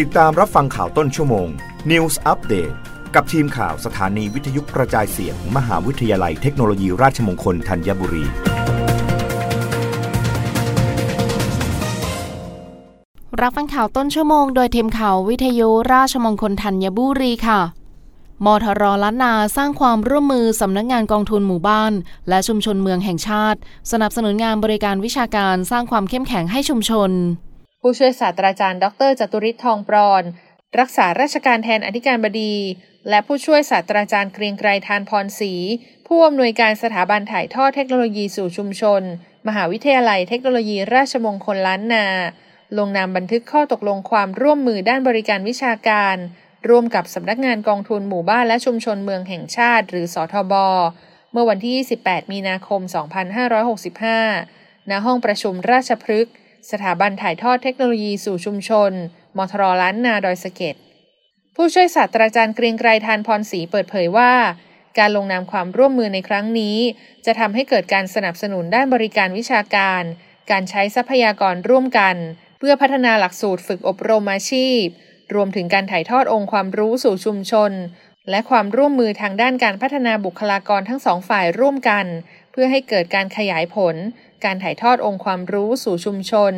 ติดตามรับฟังข่าวต้นชั่วโมง News Update กับทีมข่าวสถานีวิทยุกระจายเสียงมมหาวิทยาลัยเทคโนโลยีราชมงคลธัญบุรี รับฟังข่าวต้นชั่วโมงโดยทีมข่าววิทยุราชมงคลธัญบุรีค่ะมทรล้านนาสร้างความร่วมมือสำนักงงานกองทุนหมู่บ้าน และชุมชนเมืองแห่งชาติ สนับสนุนงานบริการวิชาการสร้างความเข้มแข็งให้ชุมชน ผู้ช่วยศาสตราจารย์ ดรจตุริศทองปรอนรักษาราชการแทนอธิการบดี และผู้ช่วยศาสตราจารย์เกรียงไกรทานพรศรีผู้อำนวยการสถาบันถ่ายทอดเทคโนโลยีสู่ชุมชน มหาวิทยาลัยเทคโนโลยีราชมงคลล้านนา ลงนามบันทึกข้อตกลงความร่วมมือด้านบริการวิชาการ ร่วมกับสำนักงานกองทุนหมู่บ้านและชุมชนเมืองแห่งชาติ หรือสทบ เมื่อวันที่ 28 มีนาคม 2565 ณ ห้องประชุมราชพฤกษ์ สถาบันถ่ายทอดเทคโนโลยีสู่ชุมชน มทรล้านนาดอยสะเก็ด ผู้ช่วยศาสตราจารย์เกรียงไกรทานพรศรีเปิดเผยว่า การลงนามความร่วมมือในครั้งนี้ จะทำให้เกิดการสนับสนุนด้านบริการวิชาการ การใช้ทรัพยากรร่วมกัน เพื่อพัฒนาหลักสูตรฝึกอบรมอาชีพ รวมถึงการถ่ายทอดองค์ความรู้สู่ชุมชน และความร่วมมือทางด้านการพัฒนาบุคลากรทั้งสองฝ่ายร่วมกัน เพื่อให้เกิดการขยายผล การถ่ายทอดองค์ความรู้สู่ชุมชน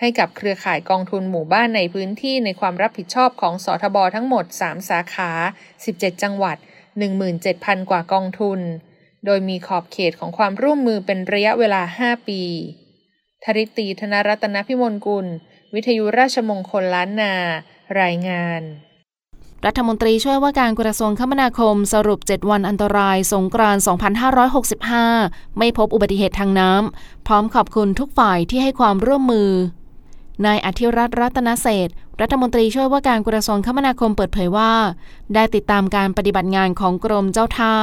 ให้กับเครือข่ายกองทุนหมู่บ้านในพื้นที่ในความรับผิดชอบของสทบทั้งหมด 3 สาขา 17 จังหวัด 17,000 กว่ากองทุน โดยมีขอบเขตของความร่วมมือเป็นระยะเวลา 5 ปีธริตีธนรัตนพิมลกุล วิทยุราชมงคลล้านนา รายงาน รัฐมนตรีช่วยว่าการกระทรวงคมนาคมสรุป 7 วันอันตรายสงกรานต์2565 ไม่พบอุบัติเหตุทางน้ำ พร้อมขอบคุณทุกฝ่ายที่ให้ความร่วมมือ นายอธิรัตน์รัตนเศษรัฐมนตรีช่วยว่าการกระทรวงคมนาคมเปิดเผยว่า ได้ติดตามการปฏิบัติงานของกรมเจ้าท่า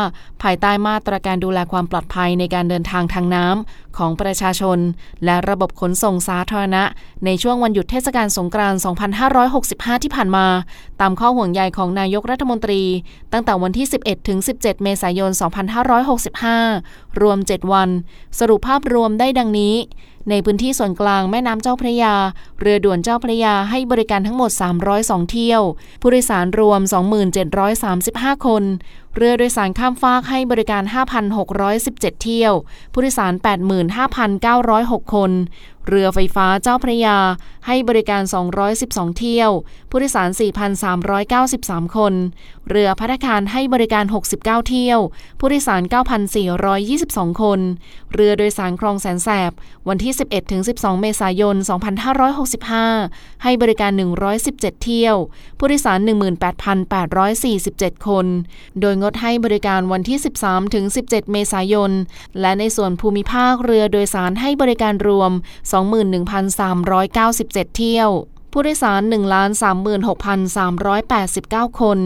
ภายใต้มาตรการดูแลความปลอดภัยในการเดินทางทางน้ำของประชาชน และระบบขนส่งสาธารณะ ในช่วงวันหยุดเทศกาลสงกรานต์ 2565 ที่ผ่านมา ตามข้อห่วงใยของนายกรัฐมนตรี ตั้งแต่วันที่ 11 ถึง 17 เมษายน 2565 รวม 7 วัน สรุปภาพรวมได้ดังนี้ ในพื้นที่ส่วนกลางแม่น้ำเจ้าพระยา เรือด่วนเจ้าพระยาให้บริการทั้งหมด 302 เที่ยว ผู้โดยสารรวม 2735 คน เรือโดยสารข้ามฟากให้บริการ 5,617 เที่ยว ผู้โดยสาร 85,906 คน เรือไฟฟ้าเจ้าพระยาให้บริการ 212 เที่ยว ผู้โดยสาร 4,393 คน เรือพัฒคารให้บริการ 69 เที่ยว ผู้โดยสาร 9,422 คน เรือโดยสารคลองแสนแสบ วันที่ 11-12 เมษายน 2565 ให้บริการ 117 เที่ยว ผู้โดยสาร 18,847 คน โดยงดให้บริการวันที่ 13-17 เมษายน และในส่วนภูมิภาคเรือโดยสารให้บริการรวม 21,397 21,397เที่ยว ผู้โดยสาร 1,36,389 คน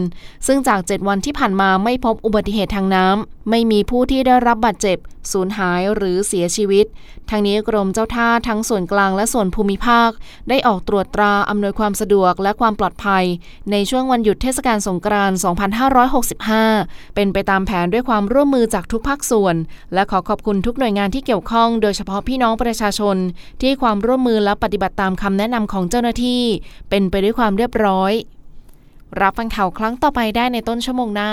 ซึ่งจาก 7 วันที่ผ่านมาไม่พบอุบัติเหตุทางน้ำ ไม่มีผู้ที่ได้รับบาดเจ็บ สูญหายหรือเสียชีวิตทางนี้กรมเจ้าท่าทั้งส่วนกลางและส่วนภูมิภาค ได้ออกตรวจตราอำนวยความสะดวกและความปลอดภัย ในช่วงวันหยุดเทศกาลสงกรานต์ 2565 เป็นไปตามแผนด้วยความร่วมมือจากทุกภาคส่วน และขอขอบคุณทุกหน่วยงานที่เกี่ยวข้อง โดยเฉพาะพี่น้องประชาชน ที่ความร่วมมือและปฏิบัติตามคำแนะนำของเจ้าหน้าที่ เป็นไปด้วยความเรียบร้อย รับฟังข่าวครั้งต่อไปได้ในต้นชั่วโมงหน้า